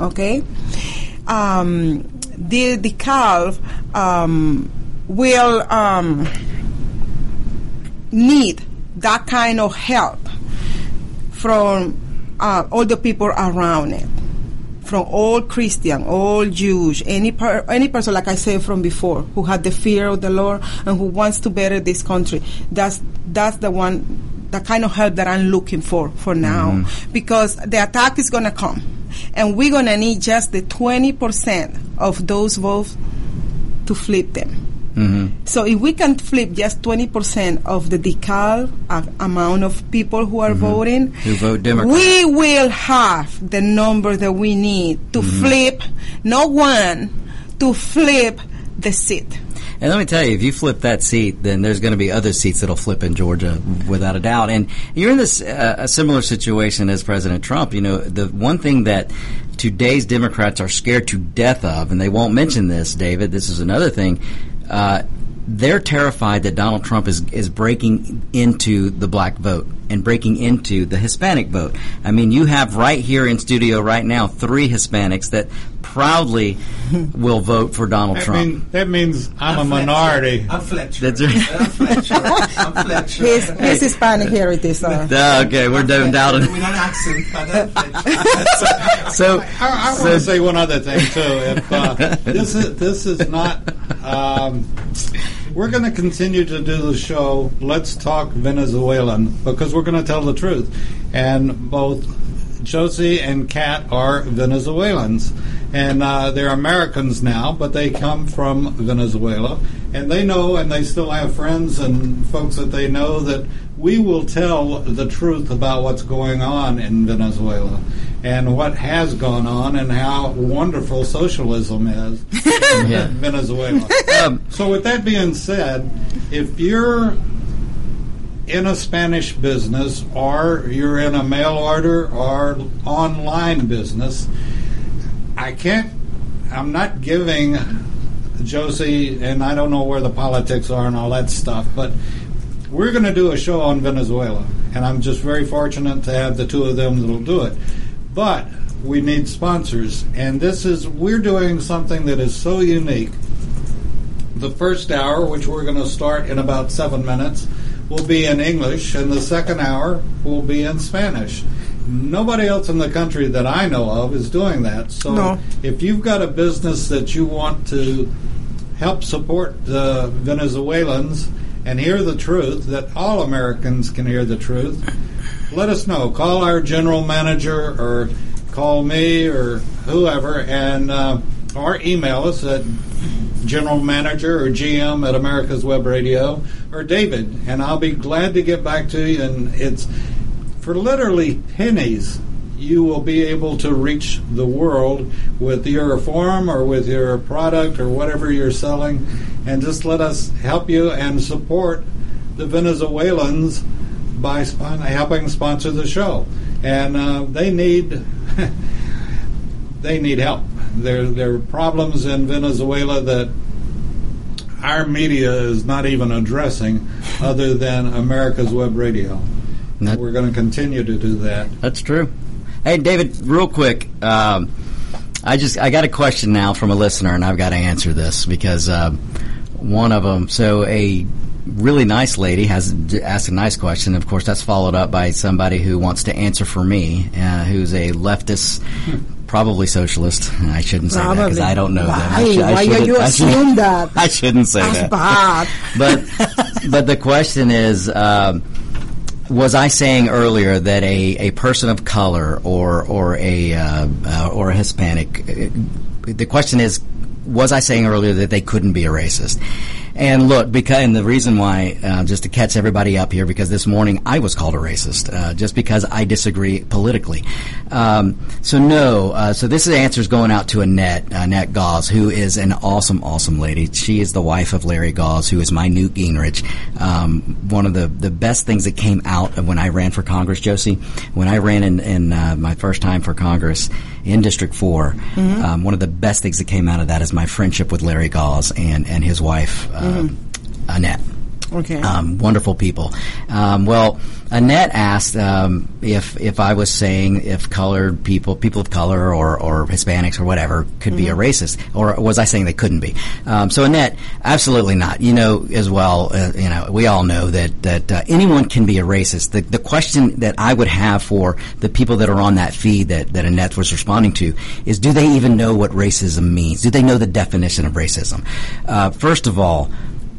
okay? Um, the DeKalb um, will um, need that kind of help from uh, all the people around it, from all Christian, all Jews, any per, any person, like I said from before, who had the fear of the Lord and who wants to better this country. That's that's the one, the kind of help that I'm looking for for now, because the attack is gonna come, and we're gonna need just the twenty percent of those votes to flip them. Mm-hmm. So if we can flip just 20% of the DeKalb uh, amount of people who are voting, Who vote Democrat. we will have the number that we need to flip, no one, to flip the seat. And let me tell you, if you flip that seat, then there's going to be other seats that'll flip in Georgia without a doubt. And you're in this uh, a similar situation as President Trump. You know, the one thing that today's Democrats are scared to death of, and they won't mention this, David. This is another thing. Uh, they're terrified that Donald Trump is is breaking into the black vote and breaking into the Hispanic vote. I mean, you have right here in studio right now three Hispanics that proudly will vote for Donald That, Trump. mean, that means I'm a minority. I'm Fletcher. That's right. I'm Fletcher. I'm Fletcher. He's, he's Hispanic here it is. Uh, Ah, okay, we're down down. With an accent. I'm So, I, I want to say one other thing too. If uh, this is this is not, um, we're going to continue to do the show. Let's talk Venezuelan because we're going to tell the truth, and both Josie and Kat are Venezuelans, and uh, they're Americans now, but they come from Venezuela, and they know, and they still have friends and folks that they know that we will tell the truth about what's going on in Venezuela and what has gone on and how wonderful socialism is Yeah. in Venezuela. Um, so, with that being said, if you're in a Spanish business or you're in a mail order or online business, I can't, I'm not giving Josie, and I don't know where the politics are and all that stuff, but we're going to do a show on Venezuela, and I'm just very fortunate to have the two of them that'll do it. But we need sponsors, and this is, we're doing something that is so unique. The first hour, which we're going to start in about seven minutes, will be in English, and the second hour will be in Spanish. Nobody else in the country that I know of is doing that. So No. if you've got a business that you want to help support the Venezuelans and hear the truth, that all Americans can hear the truth, let us know. Call our general manager or call me or whoever, and uh, or email us at general manager or GM at America's Web Radio or David, and I'll be glad to get back to you. And it's for literally pennies. You will be able to reach the world with your form or with your product or whatever you're selling, and just let us help you and support the Venezuelans by spon- helping sponsor the show. And uh, they need they need help. There there are problems in Venezuela that our media is not even addressing, other than America's Web Radio. That- We're going to continue to do that. That's true. Hey, David, real quick. Um, I just I got a question now from a listener, and I've got to answer this because um, one of them. So a really nice lady has asked a nice question. Of course, that's followed up by somebody who wants to answer for me, uh, who's a leftist. Probably socialist. I shouldn't say that because I don't know them. I Why? sh- Why are you assume that? I shouldn't say That's that bad. but but the question is, um, was I saying earlier that a, a person of color or or a uh, uh, or a Hispanic? uh, The question is, was I saying earlier that they couldn't be a racist? And look, because and the reason why, uh, just to catch everybody up here, because this morning I was called a racist, uh, just because I disagree politically. Um, so no, uh, so this answer is going out to Annette, Annette Gauze, who is an awesome, awesome lady. She is the wife of Larry Gauze, who is my Newt Gingrich. Um, one of the, the best things that came out of when I ran for Congress, Josie, when I ran in, in uh, my first time for Congress in District 4, um, one of the best things that came out of that is my friendship with Larry Gauze and, and his wife, um, Annette. Okay. Um, wonderful people. Um, well, Annette asked um, if if I was saying if colored people, people of color, or, or Hispanics or whatever, could be a racist, or was I saying they couldn't be? Um, so Annette, absolutely not. You know as well. Uh, you know we all know that that uh, anyone can be a racist. The the question that I would have for the people that are on that feed that that Annette was responding to is, do they even know what racism means? Do they know the definition of racism? Uh, first of all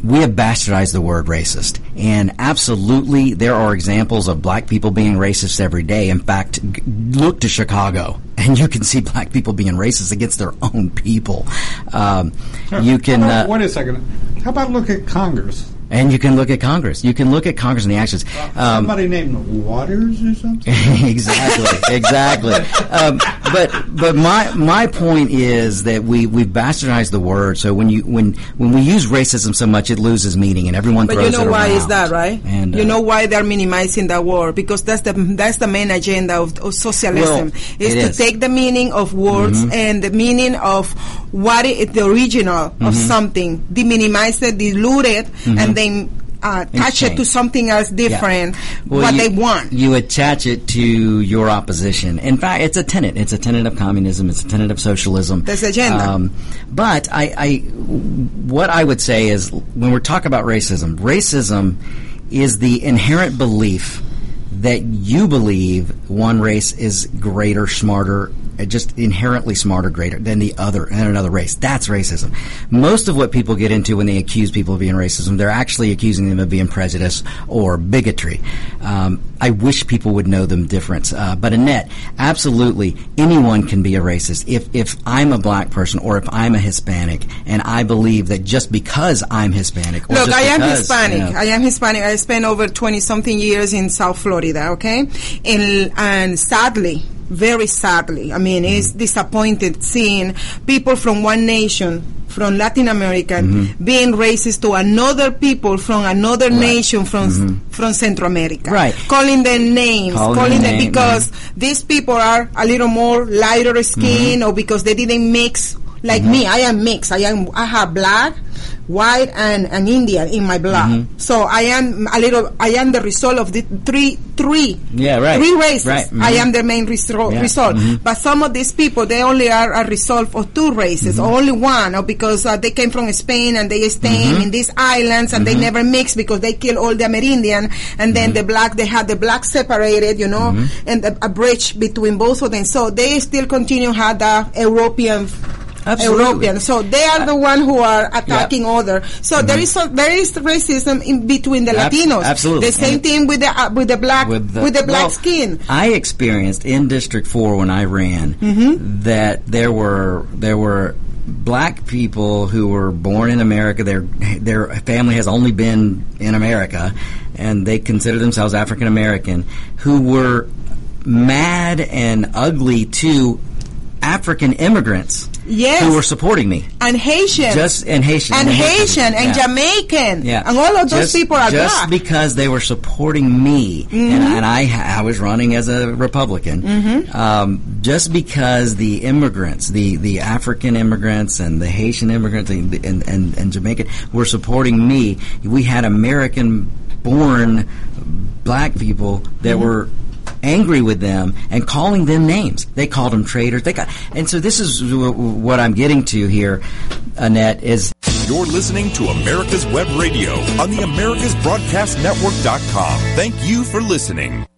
we have bastardized the word racist. And absolutely, there are examples of black people being racist every day. In fact, g- look to Chicago, and you can see black people being racist against their own people. Um, you can. About- Uh, wait a second. How about look at Congress? And you can look at Congress. You can look at Congress and the actions. Um, Somebody named Waters or something? exactly, exactly. Um, but but my my point is that we we bastardized the word. So when you when when we use racism so much, it loses meaning, and everyone But throws you know it why around. is that, right? And, you uh, know why they're minimizing that word because that's the that's the main agenda of, of socialism Well, is it to is. take the meaning of words and the meaning of what it, the original Mm-hmm. of something, deminimize it, dilute it, and then uh, attach it to something else different, Well, what you- they want. You attach it to your opposition. In fact, it's a tenet. It's a tenet of communism. It's a tenet of socialism. That's agenda. Um, but I, I, what I would say is, when we're talking about racism, racism is the inherent belief that you believe one race is greater, smarter, just inherently smarter, greater than the other, than another race. That's racism. Most of what people get into when they accuse people of being racism, they're actually accusing them of being prejudice or bigotry. Um, I wish people would know the difference. Uh, but Annette, absolutely, anyone can be a racist. If if I'm a black person or if I'm a Hispanic, and I believe that just because I'm Hispanic, or Look, I am because, Hispanic. you know, I am Hispanic. I spent over 20 something years in South Florida, okay? And, and sadly, very sadly, I mean, it's Mm-hmm. disappointed seeing people from one nation, from Latin America, Mm-hmm. being racist to another people from another nation from from Central America. Mm-hmm. Right. Calling them names, Calling calling, them them name, because these people are a little more lighter skin Mm-hmm. or because they didn't mix like me. I am mixed. I am I have black, white and, and Indian in my blood. Mm-hmm. So I am a little I am the result of the three three Yeah, right. three races. Right. I Mhm. am the main result Yeah. result. But some of these people they only are a result of two races Mm-hmm. or only one or because uh, they came from Spain and they stay Mm-hmm. in these islands and they never mix because they kill all the Amerindian and then Mm-hmm. the black they had the black separated, you know, and a, a bridge between both of them. So they still continue had the European Absolutely. European. So they are the one who are attacking other. So there is a, there is racism in between the Latinos. absolutely. The same And- thing with the uh, with the black with the, black well, skin. I experienced in District Four when I ran Mm-hmm. that there were there were black people who were born in America. Their their family has only been in America, and they consider themselves African American, who were mad and ugly to African immigrants Yes. who were supporting me. and Haitian. Just and Haitian and Haitian and Yeah. Jamaican. Yeah, And all of those Just- people are just black. because they were supporting me, Mhm. and, and I I was running as a Republican. Mhm. Um, just because the immigrants, the the African immigrants and the Haitian immigrants and and, and, and Jamaican were supporting me, we had American born black people that Mhm. were angry with them and calling them names. They called them traitors. They got, and so this is what I'm getting to here, Annette, is You're listening to America's Web Radio on the AmericasBroadcastNetwork.com. Thank you for listening.